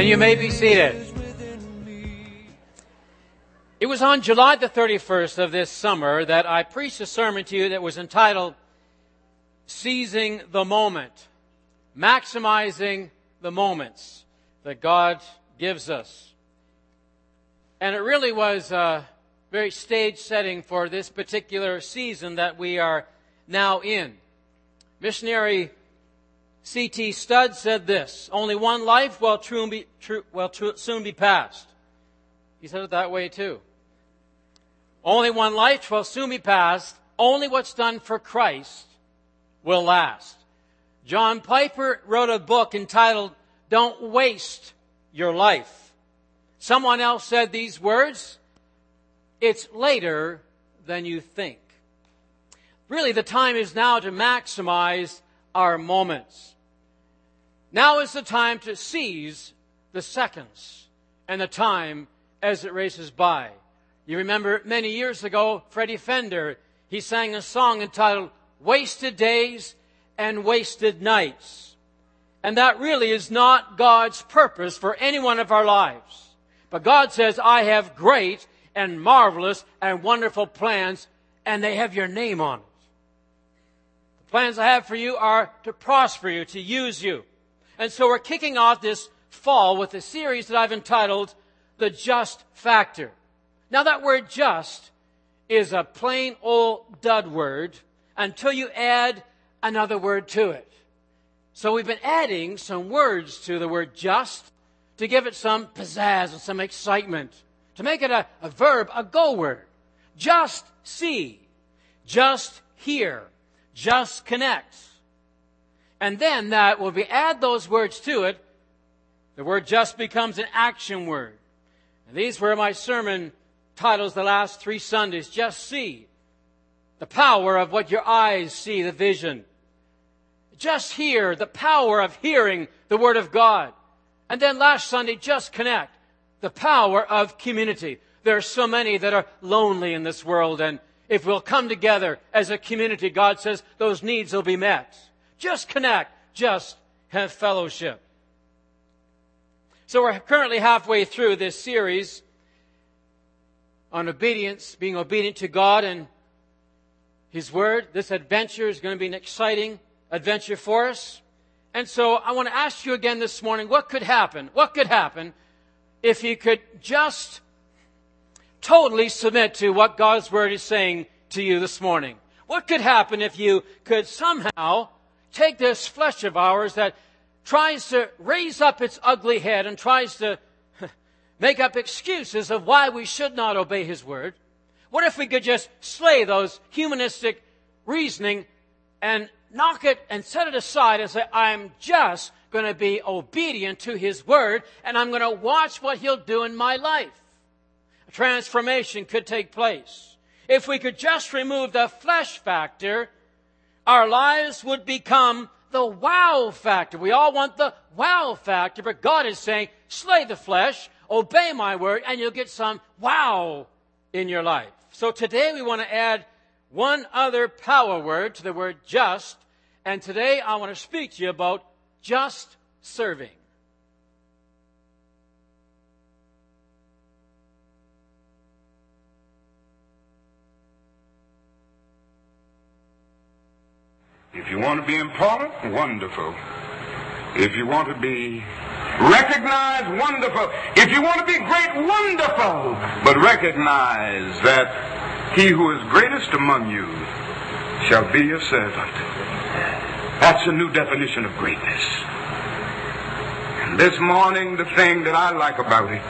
And you may be seated. It was on July the 31st of this summer that I preached a sermon to you that was entitled Seizing the Moment, Maximizing the Moments that God gives us. And it really was a very stage setting for this particular season that we are now in. Missionary C.T. Studd said this, only one life will, be, true, will soon be passed. He said it that way too. Only one life will soon be passed. Only what's done for Christ will last. John Piper wrote a book entitled Don't Waste Your Life. Someone else said these words, it's later than you think. Really, the time is now to maximize our moments. Now is the time to seize the seconds and the time as it races by. You remember many years ago, Freddie Fender, he sang a song entitled Wasted Days and Wasted Nights. And that really is not God's purpose for any one of our lives. But God says, I have great and marvelous and wonderful plans, and they have your name on it The plans I have for you are to prosper you, to use you. And so we're kicking off this fall with a series that I've entitled The Just Factor. Now that word just is a plain old dud word until you add another word to it. So we've been adding some words to the word just to give it some pizzazz and some excitement, to make it a, a verb, a go word. Just see, just hear, just connects. And then that, when we add those words to it, the word just becomes an action word. And these were my sermon titles the last three Sundays. Just see the power of what your eyes see, the vision. Just hear the power of hearing the Word of God. And then last Sunday, just connect the power of community. There are so many that are lonely in this world and if we'll come together as a community, God says those needs will be met. Just connect. Just have fellowship. So we're currently halfway through this series on obedience, being obedient to God and His Word. This adventure is going to be an exciting adventure for us. And so I want to ask you again this morning, what could happen? What could happen if you could just totally submit to what God's Word is saying to you this morning. What could happen if you could somehow take this flesh of ours that tries to raise up its ugly head and tries to make up excuses of why we should not obey His Word? What if we could just slay those humanistic reasoning and knock it and set it aside and say, I'm just going to be obedient to His Word and I'm going to watch what He'll do in my life A transformation could take place. If we could just remove the flesh factor, our lives would become the wow factor. We all want the wow factor, but God is saying, slay the flesh, obey my word, and you'll get some wow in your life. So today we want to add one other power word to the word just, and today I want to speak to you about just serving. If you want to be important, wonderful. If you want to be recognized, wonderful. If you want to be great, wonderful. But recognize that he who is greatest among you shall be your servant. That's a new definition of greatness. And this morning, the thing that I like about it,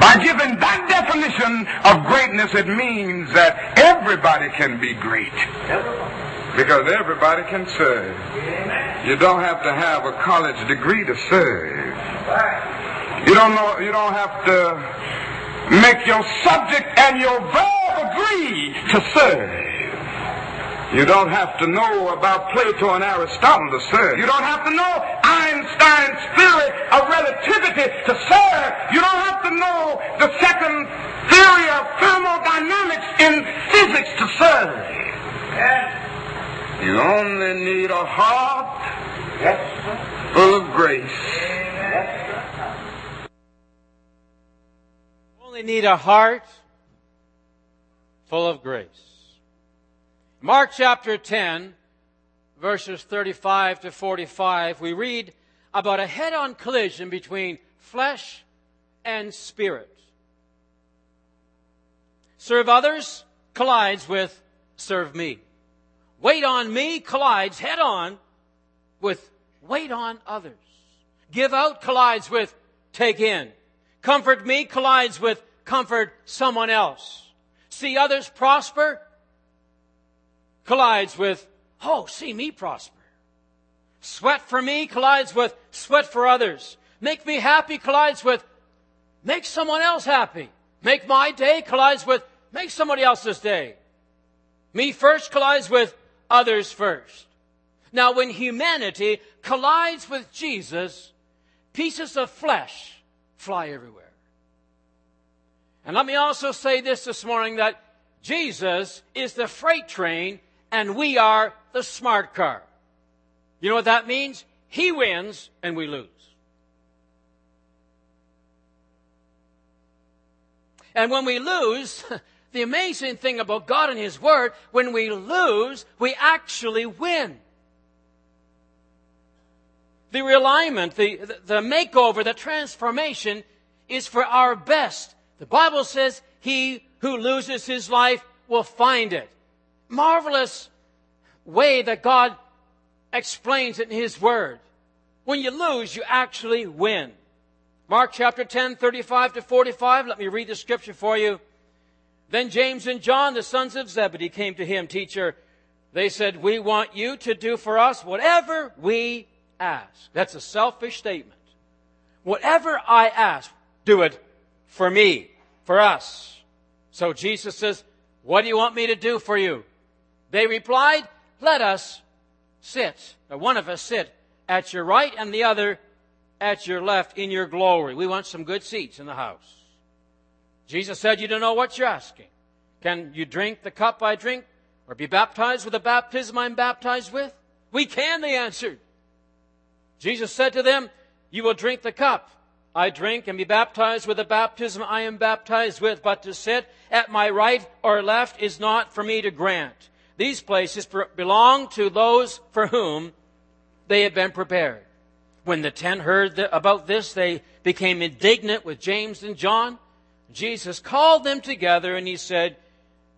by giving that definition of greatness, it means that everybody can be great. Everybody. Because everybody can serve. You don't have to have a college degree to serve. You don't know, you don't have to make your subject and your verb agree to serve. You don't have to know about Plato and Aristotle to serve. You don't have to know Einstein's theory of relativity to serve. You don't have to know the second theory of thermodynamics in physics to serve. Yes. You only need a heart full of grace. You only need a heart full of grace. Mark chapter 10, verses 35 to 45, we read about a head on collision between flesh and spirit. Serve others collides with serve me. Wait on me collides head on with wait on others. Give out collides with take in. Comfort me collides with comfort someone else. See others prosper collides with, oh, see me prosper. Sweat for me collides with sweat for others. Make me happy collides with make someone else happy. Make my day collides with make somebody else's day. Me first collides with others first. Now when humanity collides with Jesus, pieces of flesh fly everywhere. And let me also say this this morning that Jesus is the freight train and we are the smart car. You know what that means? He wins and we lose. And when we lose, the amazing thing about God and His Word, when we lose, we actually win. The realignment, the, the makeover, the transformation is for our best. The Bible says, He who loses his life will find it. Marvelous way that God explains it in His Word. When you lose, you actually win. Mark chapter 10, 35 to 45. Let me read the scripture for you. Then James and John, the sons of Zebedee, came to him, teacher. They said, we want you to do for us whatever we ask. That's a selfish statement. Whatever I ask, do it for me, for us. So Jesus says, what do you want me to do for you? They replied, let us sit, or one of us sit at your right and the other at your left in your glory. We want some good seats in the house. Jesus said, You don't know what you're asking. Can you drink the cup I drink or be baptized with the baptism I'm baptized with? We can, they answered. Jesus said to them, You will drink the cup I drink and be baptized with the baptism I am baptized with, but to sit at my right or left is not for me to grant. These places belong to those for whom they have been prepared. When the ten heard about this, they became indignant with James and John. Jesus called them together and he said,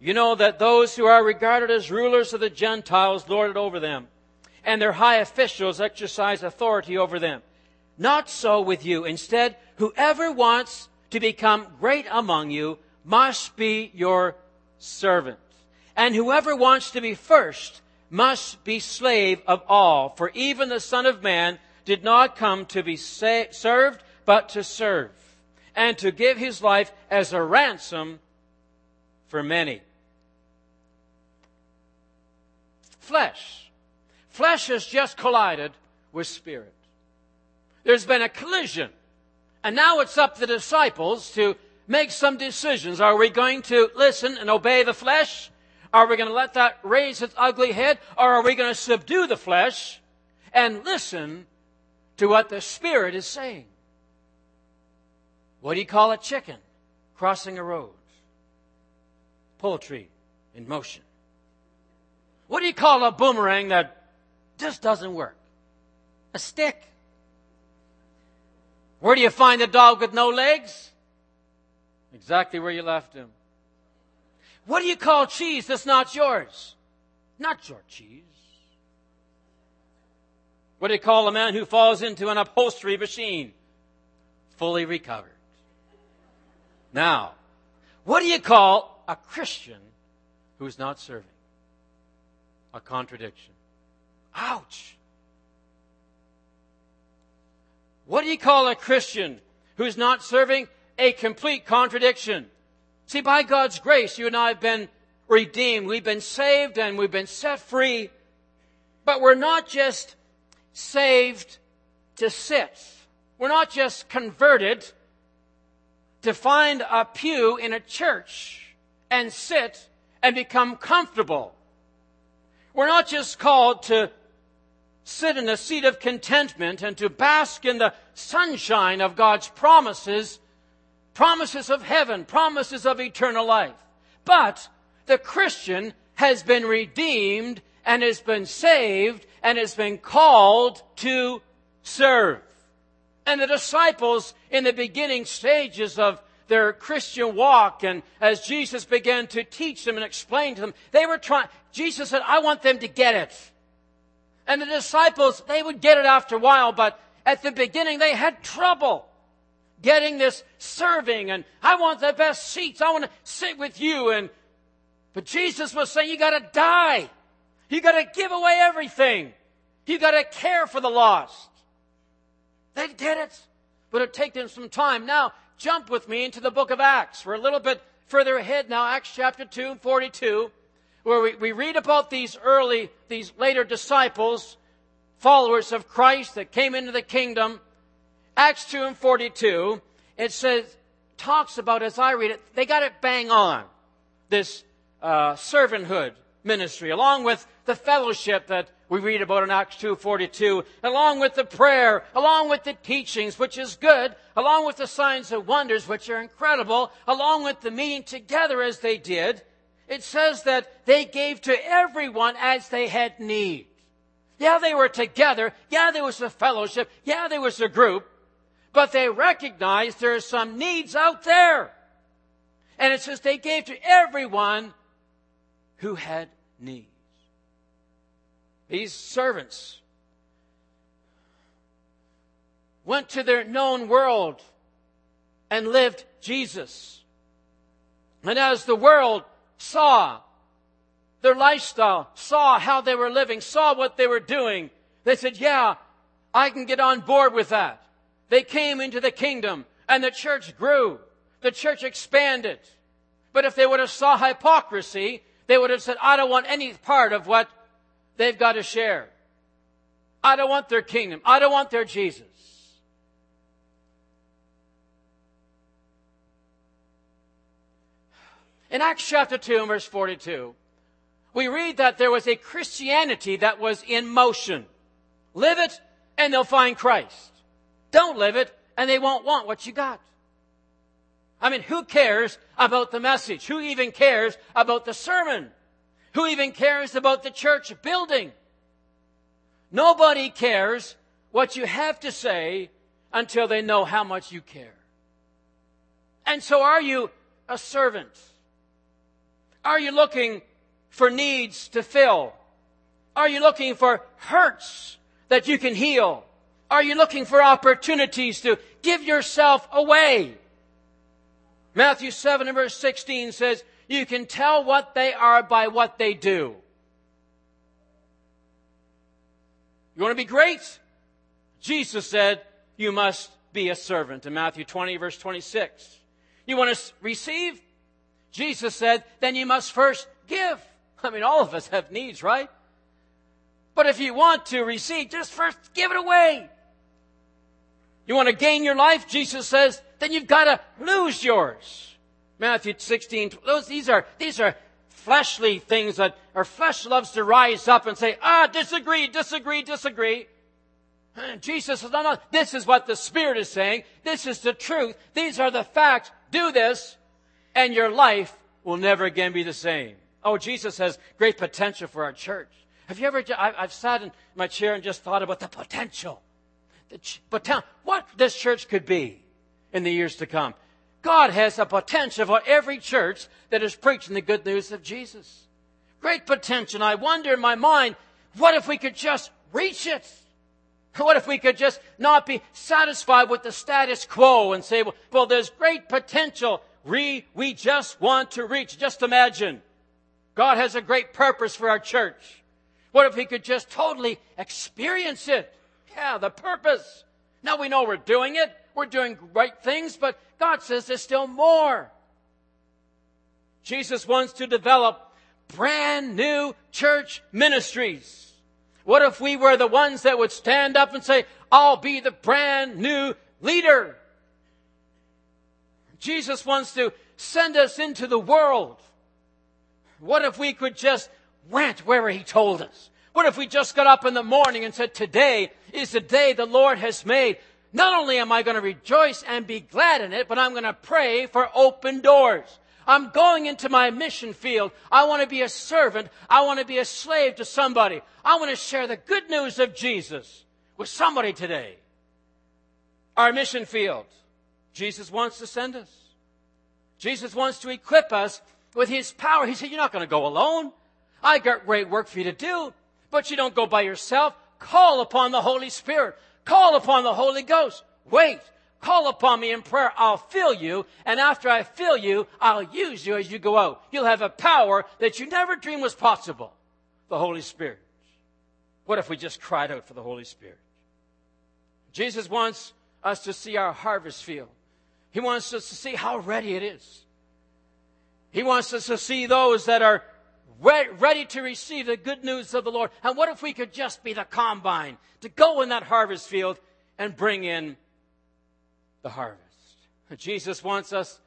You know that those who are regarded as rulers of the Gentiles lord it over them, and their high officials exercise authority over them. Not so with you. Instead, whoever wants to become great among you must be your servant. And whoever wants to be first must be slave of all. For even the Son of Man did not come to be sa- served, but to serve, and to give his life as a ransom for many. Flesh. Flesh has just collided with spirit. There's been a collision. And now it's up to the disciples to make some decisions. Are we going to listen and obey the flesh? Are we going to let that raise its ugly head? Or are we going to subdue the flesh and listen to what the Spirit is saying? What do you call a chicken crossing a road? Poultry in motion. What do you call a boomerang that just doesn't work? A stick. Where do you find a dog with no legs? Exactly where you left him. What do you call cheese that's not yours? Not your cheese. What do you call a man who falls into an upholstery machine? Fully recovered. Now, what do you call a Christian who's not serving? A contradiction. Ouch. What do you call a Christian who's not serving? A complete contradiction. See, by God's grace, you and I have been redeemed. We've been saved and we've been set free. But we're not just saved to sit. We're not just converted to find a pew in a church and sit and become comfortable. We're not just called to sit in a seat of contentment and to bask in the sunshine of God's promises, promises of heaven, promises of eternal life. But the Christian has been redeemed and has been saved and has been called to serve. And the disciples in the beginning stages of their Christian walk and as Jesus began to teach them and explain to them, they were trying, Jesus said, I want them to get it. And the disciples, they would get it after a while, but at the beginning they had trouble getting this serving and I want the best seats. I want to sit with you. And, but Jesus was saying, you got to die. You got to give away everything. You got to care for the lost. They did it, but it took them some time. Now, jump with me into the book of Acts. We're a little bit further ahead now, Acts chapter 2 and 42, where we, we read about these early, these later disciples, followers of Christ that came into the kingdom. Acts 2 and 42, it says, talks about, as I read it, they got it bang on, this uh, servanthood ministry, along with the fellowship that we read about in Acts 2.42, along with the prayer, along with the teachings, which is good, along with the signs and wonders, which are incredible, along with the meeting together as they did, it says that they gave to everyone as they had need. Yeah, they were together. Yeah, there was a fellowship. Yeah, there was a group. But they recognized there are some needs out there. And it says they gave to everyone who had need. These servants went to their known world and lived Jesus. And as the world saw their lifestyle, saw how they were living, saw what they were doing, they said, yeah, I can get on board with that. They came into the kingdom and the church grew. The church expanded. But if they would have saw hypocrisy, they would have said, I don't want any part of what they've got to share. I don't want their kingdom. I don't want their Jesus. In Acts chapter 2 and verse 42, we read that there was a Christianity that was in motion. Live it and they'll find Christ. Don't live it and they won't want what you got. I mean, who cares about the message? Who even cares about the sermon? Who even cares about the church building? Nobody cares what you have to say until they know how much you care. And so are you a servant? Are you looking for needs to fill? Are you looking for hurts that you can heal? Are you looking for opportunities to give yourself away? Matthew 7 and verse 16 says, you can tell what they are by what they do. You want to be great? Jesus said, you must be a servant in Matthew 20 verse 26. You want to receive? Jesus said, then you must first give. I mean, all of us have needs, right? But if you want to receive, just first give it away. You want to gain your life? Jesus says, then you've got to lose yours. Matthew 16, those, these are, these are fleshly things that our flesh loves to rise up and say, ah, disagree, disagree, disagree. Jesus says, no, no, this is what the Spirit is saying. This is the truth. These are the facts. Do this and your life will never again be the same. Oh, Jesus has great potential for our church. Have you ever, I've sat in my chair and just thought about the potential. The potential, what this church could be in the years to come. God has a potential for every church that is preaching the good news of Jesus. Great potential. I wonder in my mind, what if we could just reach it? What if we could just not be satisfied with the status quo and say, well, well there's great potential. We, we just want to reach. Just imagine. God has a great purpose for our church. What if we could just totally experience it? Yeah, the purpose. Now we know we're doing it. We're doing great things, but God says there's still more. Jesus wants to develop brand new church ministries. What if we were the ones that would stand up and say, I'll be the brand new leader? Jesus wants to send us into the world. What if we could just went where he told us? What if we just got up in the morning and said, today is the day the Lord has made. Not only am I going to rejoice and be glad in it, but I'm going to pray for open doors. I'm going into my mission field. I want to be a servant. I want to be a slave to somebody. I want to share the good news of Jesus with somebody today. Our mission field. Jesus wants to send us. Jesus wants to equip us with His power. He said, You're not going to go alone. I got great work for you to do, but you don't go by yourself. Call upon the Holy Spirit. Call upon the Holy Ghost. Wait. Call upon me in prayer. I'll fill you. And after I fill you, I'll use you as you go out. You'll have a power that you never dreamed was possible. The Holy Spirit. What if we just cried out for the Holy Spirit? Jesus wants us to see our harvest field. He wants us to see how ready it is. He wants us to see those that are ready to receive the good news of the Lord. And what if we could just be the combine to go in that harvest field and bring in the harvest? Jesus wants us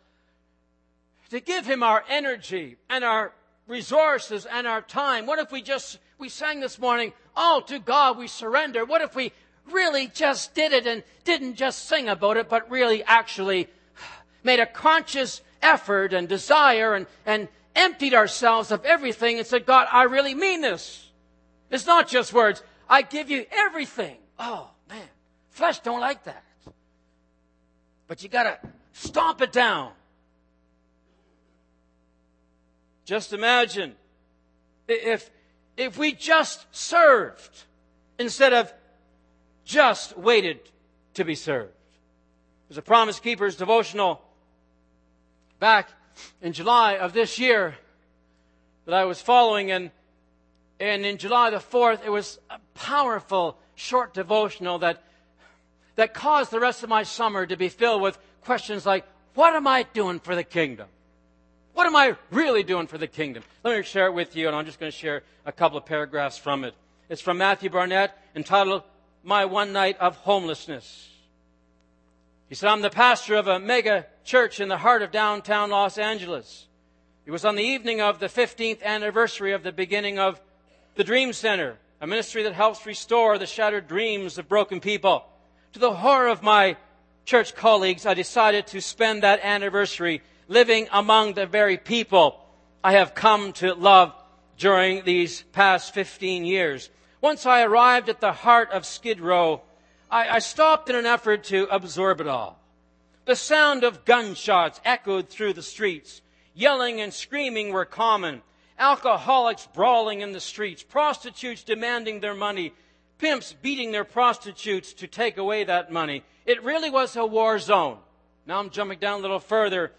to give him our energy and our resources and our time. What if we just, we sang this morning, oh, to God we surrender. What if we really just did it and didn't just sing about it, but really actually made a conscious effort and desire and, and emptied ourselves of everything and said, God, I really mean this. It's not just words. I give you everything. Oh, man. Flesh don't like that. But you gotta stomp it down. Just imagine if, if we just served instead of just waited to be served. There's a Promise Keepers devotional back in July of this year that I was following, and, and in July the 4th, it was a powerful short devotional that, that caused the rest of my summer to be filled with questions like, What am I doing for the kingdom? What am I really doing for the kingdom? Let me share it with you, and I'm just going to share a couple of paragraphs from it. It's from Matthew Barnett, entitled My One Night of Homelessness. He said, I'm the pastor of a mega church in the heart of downtown Los Angeles. It was on the evening of the 15th anniversary of the beginning of the Dream Center, a ministry that helps restore the shattered dreams of broken people. To the horror of my church colleagues, I decided to spend that anniversary living among the very people I have come to love during these past 15 years. Once I arrived at the heart of Skid Row, I, I stopped in an effort to absorb it all. The sound of gunshots echoed through the streets. Yelling and screaming were common. Alcoholics brawling in the streets. Prostitutes demanding their money. Pimps beating their prostitutes to take away that money. It really was a war zone. Now I'm jumping down a little further.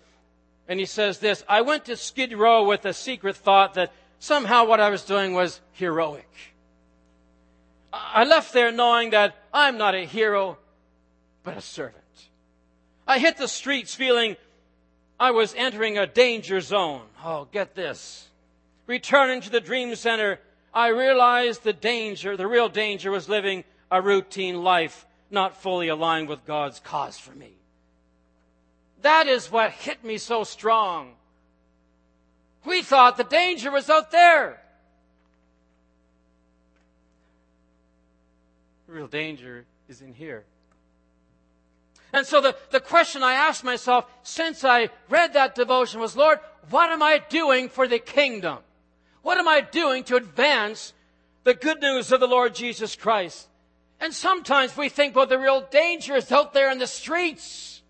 And he says this I went to Skid Row with a secret thought that somehow what I was doing was heroic. I left there knowing that I'm not a hero, but a servant. I hit the streets feeling I was entering a danger zone. Oh, get this. Returning to the dream center, I realized the danger, the real danger was living a routine life not fully aligned with God's cause for me. That is what hit me so strong. We thought the danger was out there. Real danger is in here. And so the, the question I asked myself since I read that devotion was, Lord, what am I doing for the kingdom? What am I doing to advance the good news of the Lord Jesus Christ? And sometimes we think, well, the real danger is out there in the streets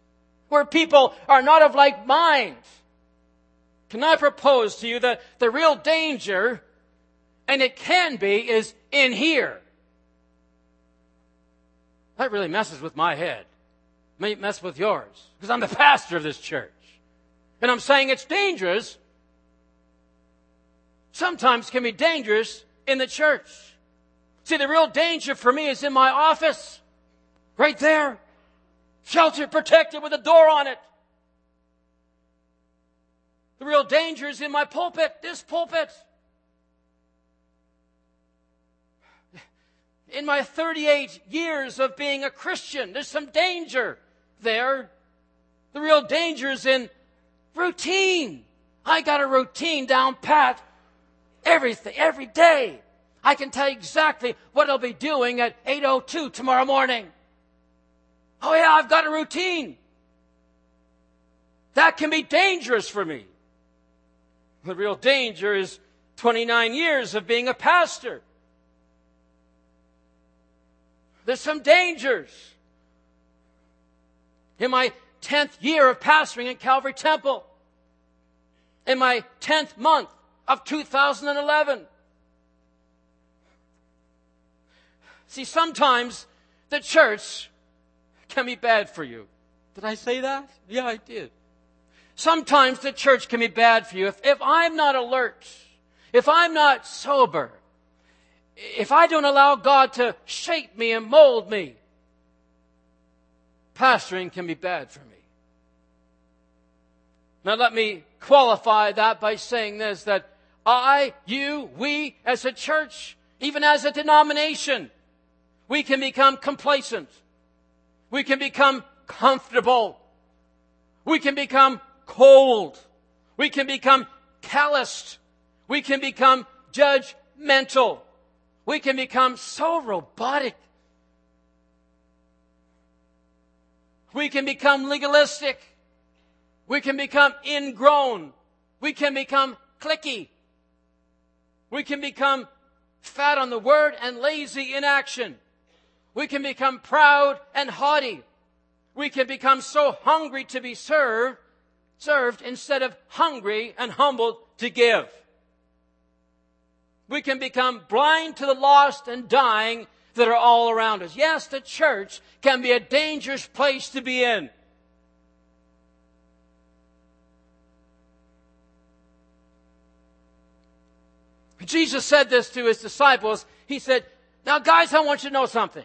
where people are not of like mind. Can I propose to you that the real danger, and it can be, is in here? That really messes with my head. May mess with yours. Because I'm the pastor of this church. And I'm saying it's dangerous. Sometimes can be dangerous in the church. See, the real danger for me is in my office. Right there. Sheltered, protected with a door on it. The real danger is in my pulpit, this pulpit. In my 38 years of being a Christian. There's some danger there. The real danger is in routine. I got a routine down pat. Everything, every day. I can tell you exactly what I'll be doing at 8.02 tomorrow morning. Oh yeah, I've got a routine. That can be dangerous for me. The real danger is 29 years of being a pastor. There's some dangers. In my 10th year of pastoring at Calvary Temple, in my 10th month of 2011. See, sometimes the church can be bad for you. Did I say that? Yeah, I did. Sometimes the church can be bad for you. If, if I'm not alert, if I'm not sober, if I don't allow God to shape me and mold me, pastoring can be bad for me. Now let me qualify that by saying this, that I, you, we as a church, even as a denomination, we can become complacent. We can become comfortable. We can become cold. We can become calloused. We can become judgmental. We can become so robotic. We can become legalistic. We can become ingrown. We can become clicky. We can become fat on the word and lazy in action. We can become proud and haughty. We can become so hungry to be served, served instead of hungry and humbled to give. We can become blind to the lost and dying that are all around us. Yes, the church can be a dangerous place to be in. Jesus said this to his disciples. He said, Now, guys, I want you to know something.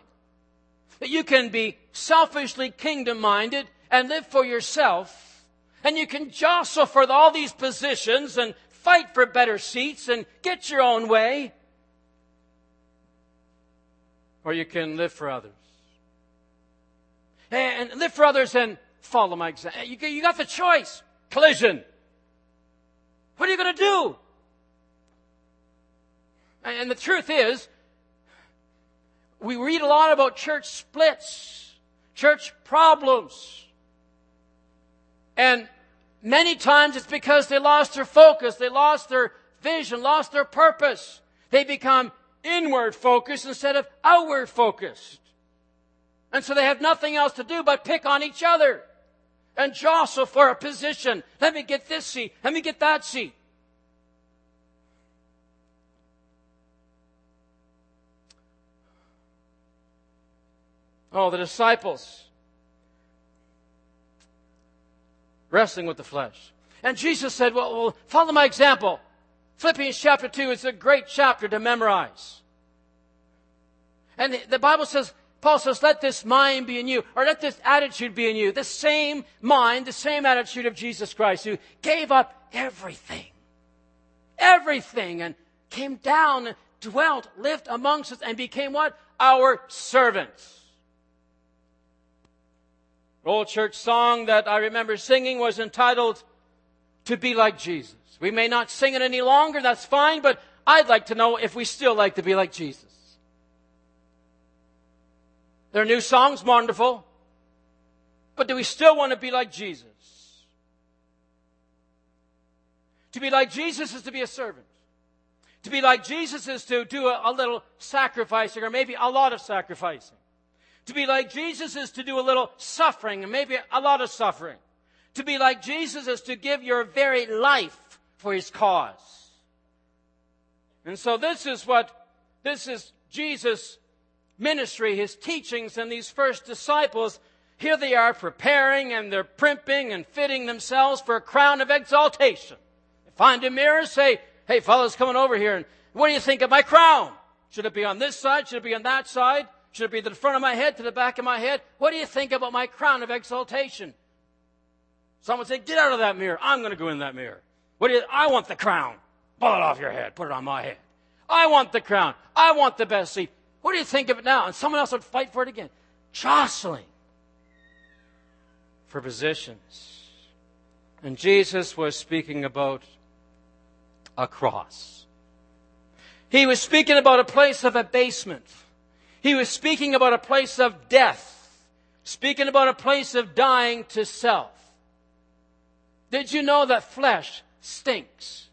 That you can be selfishly kingdom minded and live for yourself, and you can jostle for all these positions and fight for better seats and get your own way. Or you can live for others. And live for others and follow my example. You got the choice. Collision. What are you going to do? And the truth is, we read a lot about church splits, church problems. And many times it's because they lost their focus, they lost their vision, lost their purpose. They become inward focused instead of outward focused. And so they have nothing else to do but pick on each other and jostle for a position. Let me get this seat. Let me get that seat. Oh, the disciples wrestling with the flesh. And Jesus said, well, well, follow my example. Philippians chapter 2 is a great chapter to memorize. And the Bible says, Paul says, let this mind be in you, or let this attitude be in you. The same mind, the same attitude of Jesus Christ, who gave up everything. Everything, and came down and dwelt, lived amongst us, and became what? Our servants old church song that I remember singing was entitled To Be Like Jesus. We may not sing it any longer, that's fine, but I'd like to know if we still like to be like Jesus. Their new songs, wonderful. But do we still want to be like Jesus? To be like Jesus is to be a servant. To be like Jesus is to do a, a little sacrificing or maybe a lot of sacrificing. To be like Jesus is to do a little suffering and maybe a lot of suffering. To be like Jesus is to give your very life for his cause. And so this is what, this is Jesus' ministry, his teachings, and these first disciples. Here they are preparing and they're primping and fitting themselves for a crown of exaltation. They find a mirror, say, hey, fellas, coming over here, and what do you think of my crown? Should it be on this side? Should it be on that side? Should it be the front of my head, to the back of my head? What do you think about my crown of exaltation? Someone say, get out of that mirror. I'm going to go in that mirror. What do you, I want the crown. Pull it off your head. Put it on my head. I want the crown. I want the best seat. What do you think of it now? And someone else would fight for it again. Jostling for positions. And Jesus was speaking about a cross. He was speaking about a place of abasement. He was speaking about a place of death, speaking about a place of dying to self. Did you know that flesh stinks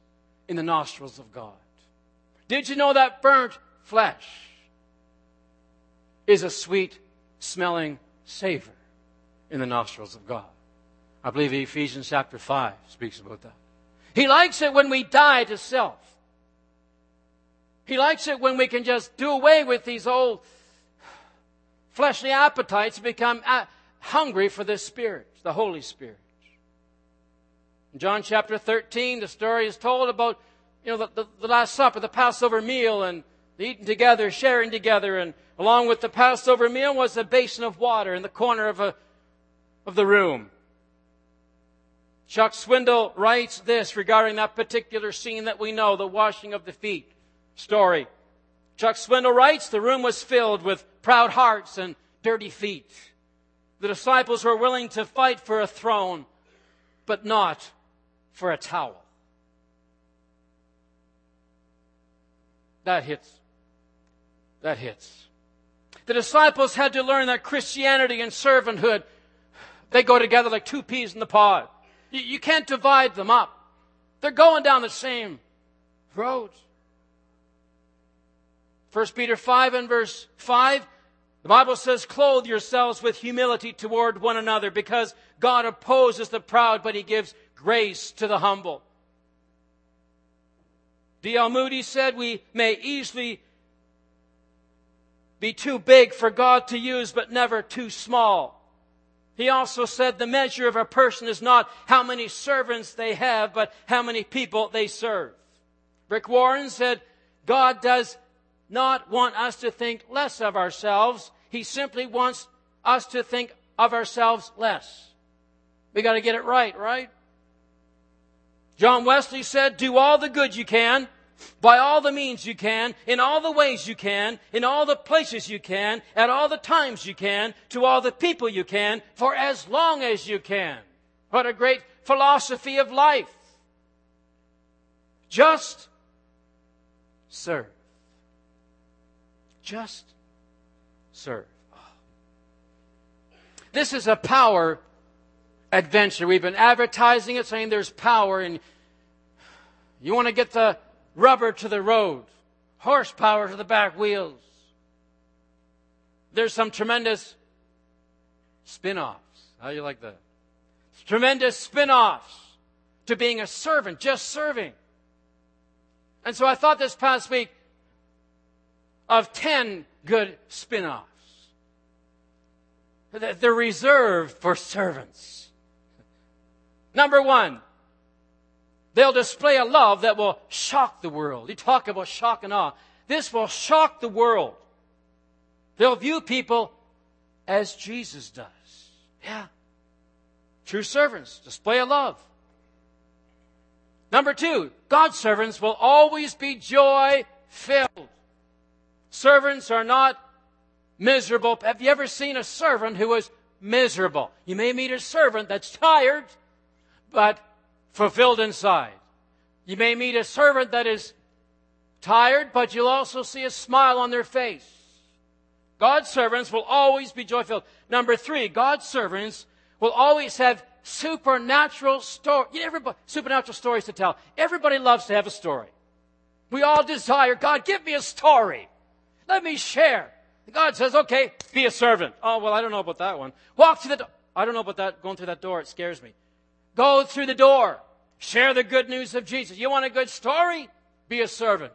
in the nostrils of God? Did you know that burnt flesh is a sweet smelling savor in the nostrils of God? I believe Ephesians chapter 5 speaks about that. He likes it when we die to self. He likes it when we can just do away with these old fleshly appetites become uh, hungry for the Spirit, the Holy Spirit. In John chapter 13, the story is told about, you know, the, the, the Last Supper, the Passover meal, and eating together, sharing together, and along with the Passover meal was a basin of water in the corner of, a, of the room. Chuck Swindoll writes this regarding that particular scene that we know, the washing of the feet story. Chuck Swindoll writes, the room was filled with proud hearts and dirty feet. The disciples were willing to fight for a throne, but not for a towel. That hits. That hits. The disciples had to learn that Christianity and servanthood, they go together like two peas in the pod. You, you can't divide them up. They're going down the same road. 1 Peter 5 and verse 5, the Bible says, clothe yourselves with humility toward one another because God opposes the proud, but he gives grace to the humble. D.L. Moody said we may easily be too big for God to use, but never too small. He also said the measure of a person is not how many servants they have, but how many people they serve. Rick Warren said, God does not want us to think less of ourselves. He simply wants us to think of ourselves less. We gotta get it right, right? John Wesley said, do all the good you can, by all the means you can, in all the ways you can, in all the places you can, at all the times you can, to all the people you can, for as long as you can. What a great philosophy of life. Just serve. Just serve. This is a power adventure. We've been advertising it, saying there's power, and you want to get the rubber to the road, horsepower to the back wheels. There's some tremendous spin offs. How do you like that? Tremendous spin offs to being a servant, just serving. And so I thought this past week, of 10 good spin offs. They're reserved for servants. Number one, they'll display a love that will shock the world. You talk about shock and awe. This will shock the world. They'll view people as Jesus does. Yeah. True servants display a love. Number two, God's servants will always be joy filled. Servants are not miserable. Have you ever seen a servant who is miserable? You may meet a servant that's tired, but fulfilled inside. You may meet a servant that is tired, but you'll also see a smile on their face. God's servants will always be joy filled. Number three, God's servants will always have supernatural story. Everybody, supernatural stories to tell. Everybody loves to have a story. We all desire, God, give me a story. Let me share. God says, okay, be a servant. Oh, well, I don't know about that one. Walk through the door. I don't know about that, going through that door. It scares me. Go through the door. Share the good news of Jesus. You want a good story? Be a servant.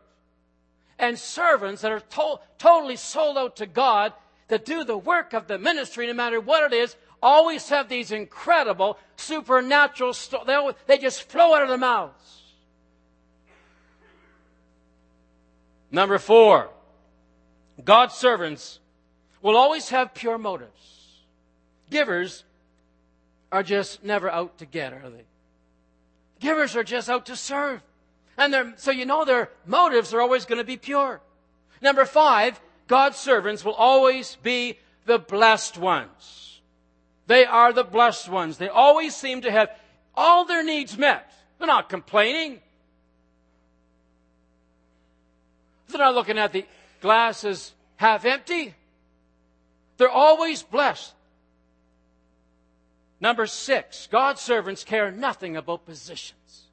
And servants that are to- totally sold out to God, that do the work of the ministry, no matter what it is, always have these incredible supernatural stories. They, they just flow out of their mouths. Number four, God's servants will always have pure motives. Givers are just never out to get, are they? Givers are just out to serve. And so you know their motives are always going to be pure. Number five, God's servants will always be the blessed ones. They are the blessed ones. They always seem to have all their needs met. They're not complaining. They're not looking at the glass is half empty. They're always blessed. Number six, God's servants care nothing about positions.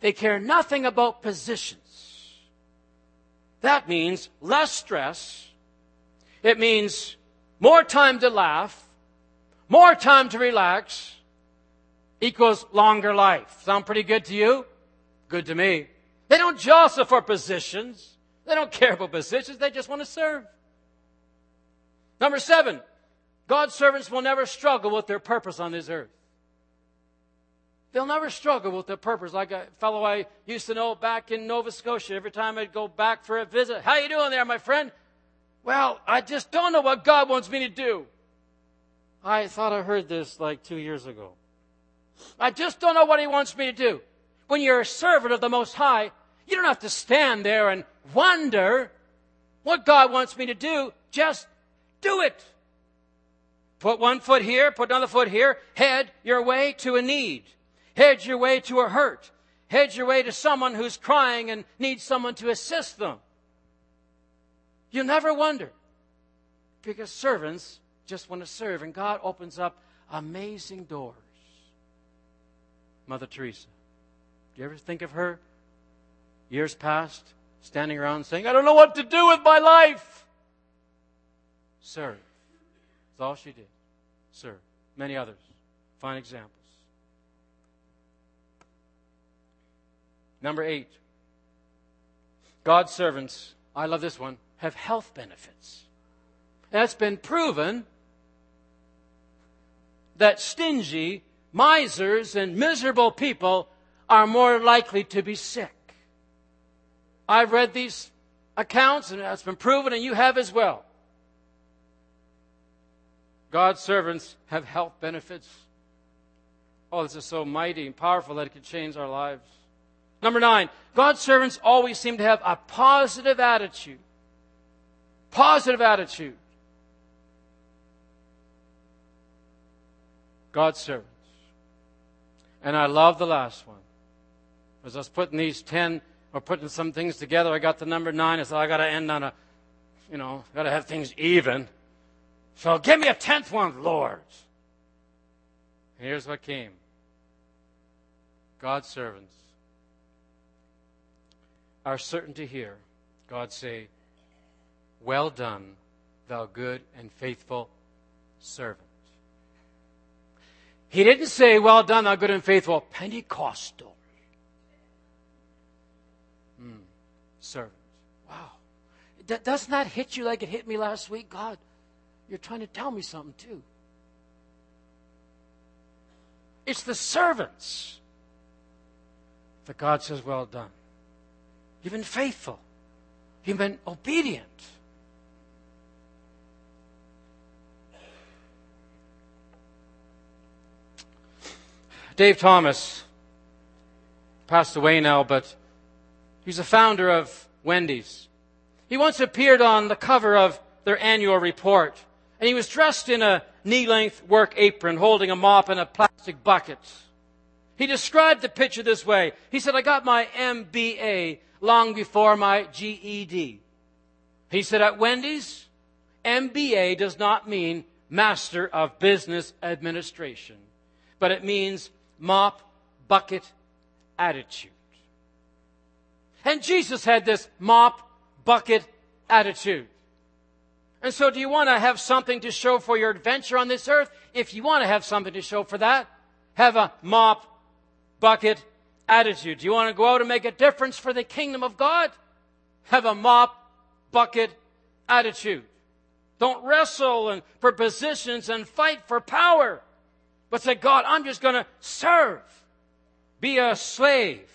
They care nothing about positions. That means less stress. It means more time to laugh, more time to relax, equals longer life. Sound pretty good to you? Good to me. They don't jostle for positions. They don't care about positions. They just want to serve. Number seven, God's servants will never struggle with their purpose on this earth. They'll never struggle with their purpose. Like a fellow I used to know back in Nova Scotia, every time I'd go back for a visit, how you doing there, my friend? Well, I just don't know what God wants me to do. I thought I heard this like two years ago. I just don't know what He wants me to do. When you're a servant of the Most High, you don't have to stand there and wonder what God wants me to do. Just do it. Put one foot here, put another foot here, head your way to a need. Head your way to a hurt. Head your way to someone who's crying and needs someone to assist them. You'll never wonder because servants just want to serve and God opens up amazing doors. Mother Teresa. Do you ever think of her? Years passed, standing around saying, I don't know what to do with my life. Serve. That's all she did. Serve. Many others. Fine examples. Number eight. God's servants, I love this one, have health benefits. That's been proven that stingy, misers, and miserable people are more likely to be sick. I've read these accounts and it's been proven, and you have as well. God's servants have health benefits. Oh, this is so mighty and powerful that it can change our lives. Number nine, God's servants always seem to have a positive attitude. Positive attitude. God's servants. And I love the last one. As I was putting these ten or putting some things together, I got the number nine. I said, I got to end on a, you know, got to have things even. So give me a tenth one, Lord. And Here's what came God's servants are certain to hear God say, Well done, thou good and faithful servant. He didn't say, Well done, thou good and faithful Pentecostal servant. Wow. doesn't that hit you like it hit me last week? God, you're trying to tell me something too. It's the servants that God says, Well done. You've been faithful, you've been obedient. Dave Thomas passed away now, but he's the founder of Wendy's. He once appeared on the cover of their annual report. And he was dressed in a knee length work apron, holding a mop and a plastic bucket. He described the picture this way. He said, I got my MBA long before my GED. He said, at Wendy's, MBA does not mean Master of Business Administration, but it means mop, bucket, attitude. And Jesus had this mop, bucket, attitude. And so, do you want to have something to show for your adventure on this earth? If you want to have something to show for that, have a mop, bucket attitude. Do you want to go out and make a difference for the kingdom of God? Have a mop, bucket attitude. Don't wrestle and for positions and fight for power, but say, God, I'm just going to serve. Be a slave.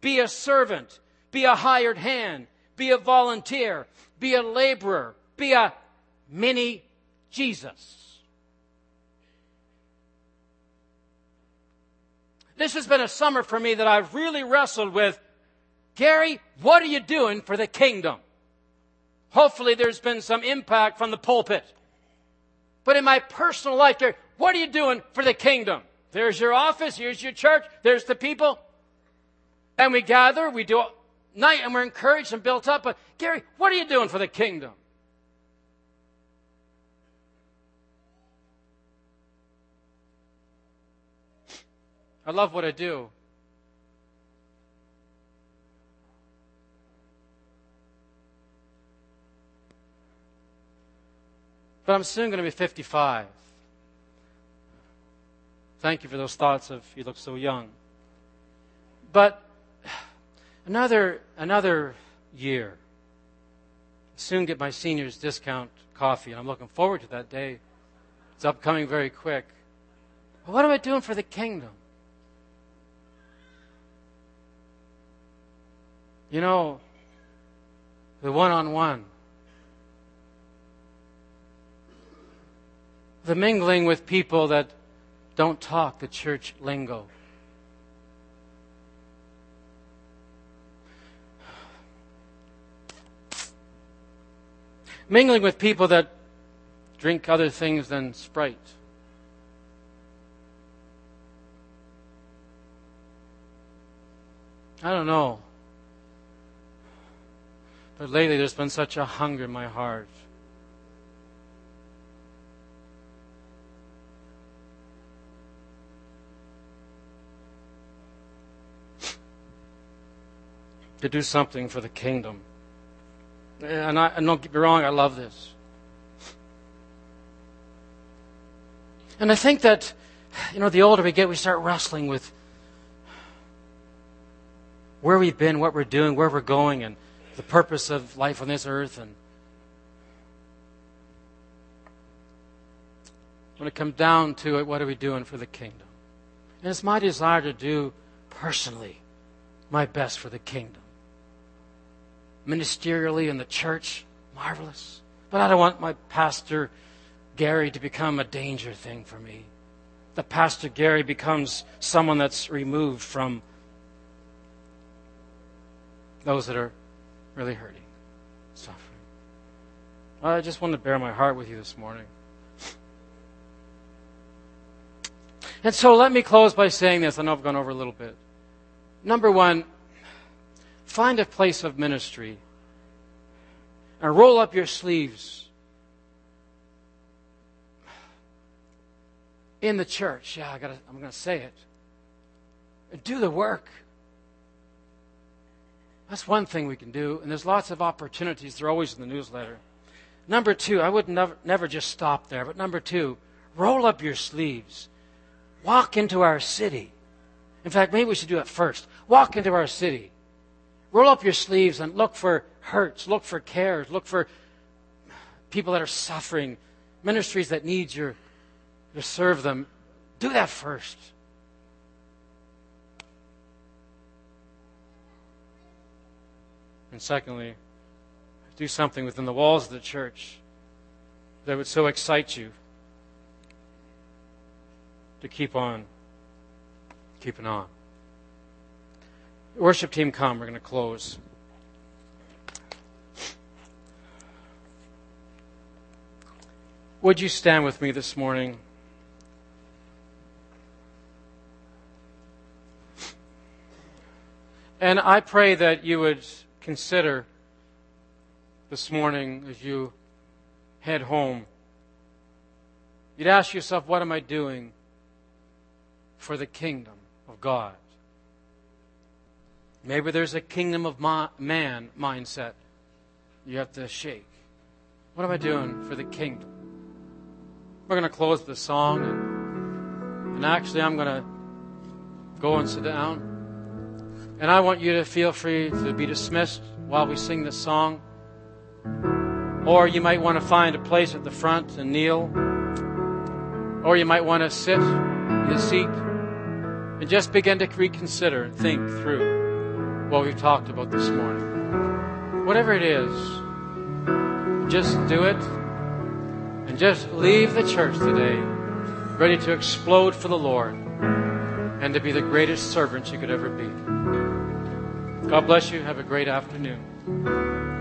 Be a servant. Be a hired hand. Be a volunteer. Be a laborer. Be a mini Jesus. This has been a summer for me that I've really wrestled with. Gary, what are you doing for the kingdom? Hopefully there's been some impact from the pulpit. But in my personal life, Gary, what are you doing for the kingdom? There's your office, here's your church, there's the people. And we gather, we do night, and we're encouraged and built up. But Gary, what are you doing for the kingdom? I love what I do. But I'm soon going to be 55. Thank you for those thoughts of you look so young. But another another year. Soon get my seniors discount coffee, and I'm looking forward to that day. It's upcoming very quick. But what am I doing for the kingdom? You know, the one on one, the mingling with people that don't talk the church lingo. Mingling with people that drink other things than Sprite. I don't know. But lately there's been such a hunger in my heart. to do something for the kingdom. Uh, and, I, and don't get me wrong, I love this. And I think that, you know, the older we get, we start wrestling with where we've been, what we're doing, where we're going, and the purpose of life on this earth. And when it comes down to it, what are we doing for the kingdom? And it's my desire to do personally my best for the kingdom ministerially in the church, marvelous. But I don't want my pastor Gary to become a danger thing for me. The pastor Gary becomes someone that's removed from those that are really hurting, suffering. I just want to bare my heart with you this morning. And so let me close by saying this. I know I've gone over a little bit. Number one, Find a place of ministry and roll up your sleeves in the church. Yeah, I gotta, I'm going to say it. Do the work. That's one thing we can do, and there's lots of opportunities. They're always in the newsletter. Number two, I would never, never just stop there, but number two, roll up your sleeves. Walk into our city. In fact, maybe we should do it first. Walk into our city. Roll up your sleeves and look for hurts, look for cares, look for people that are suffering, ministries that need you to serve them. Do that first. And secondly, do something within the walls of the church that would so excite you to keep on keeping on. Worship team, come. We're going to close. Would you stand with me this morning? And I pray that you would consider this morning as you head home. You'd ask yourself, what am I doing for the kingdom of God? Maybe there's a kingdom of man mindset you have to shake. What am I doing for the kingdom? We're going to close the song, and, and actually, I'm going to go and sit down. And I want you to feel free to be dismissed while we sing this song. Or you might want to find a place at the front and kneel. Or you might want to sit in the seat and just begin to reconsider and think through what we've talked about this morning. Whatever it is, just do it and just leave the church today ready to explode for the Lord and to be the greatest servant you could ever be. God bless you. Have a great afternoon.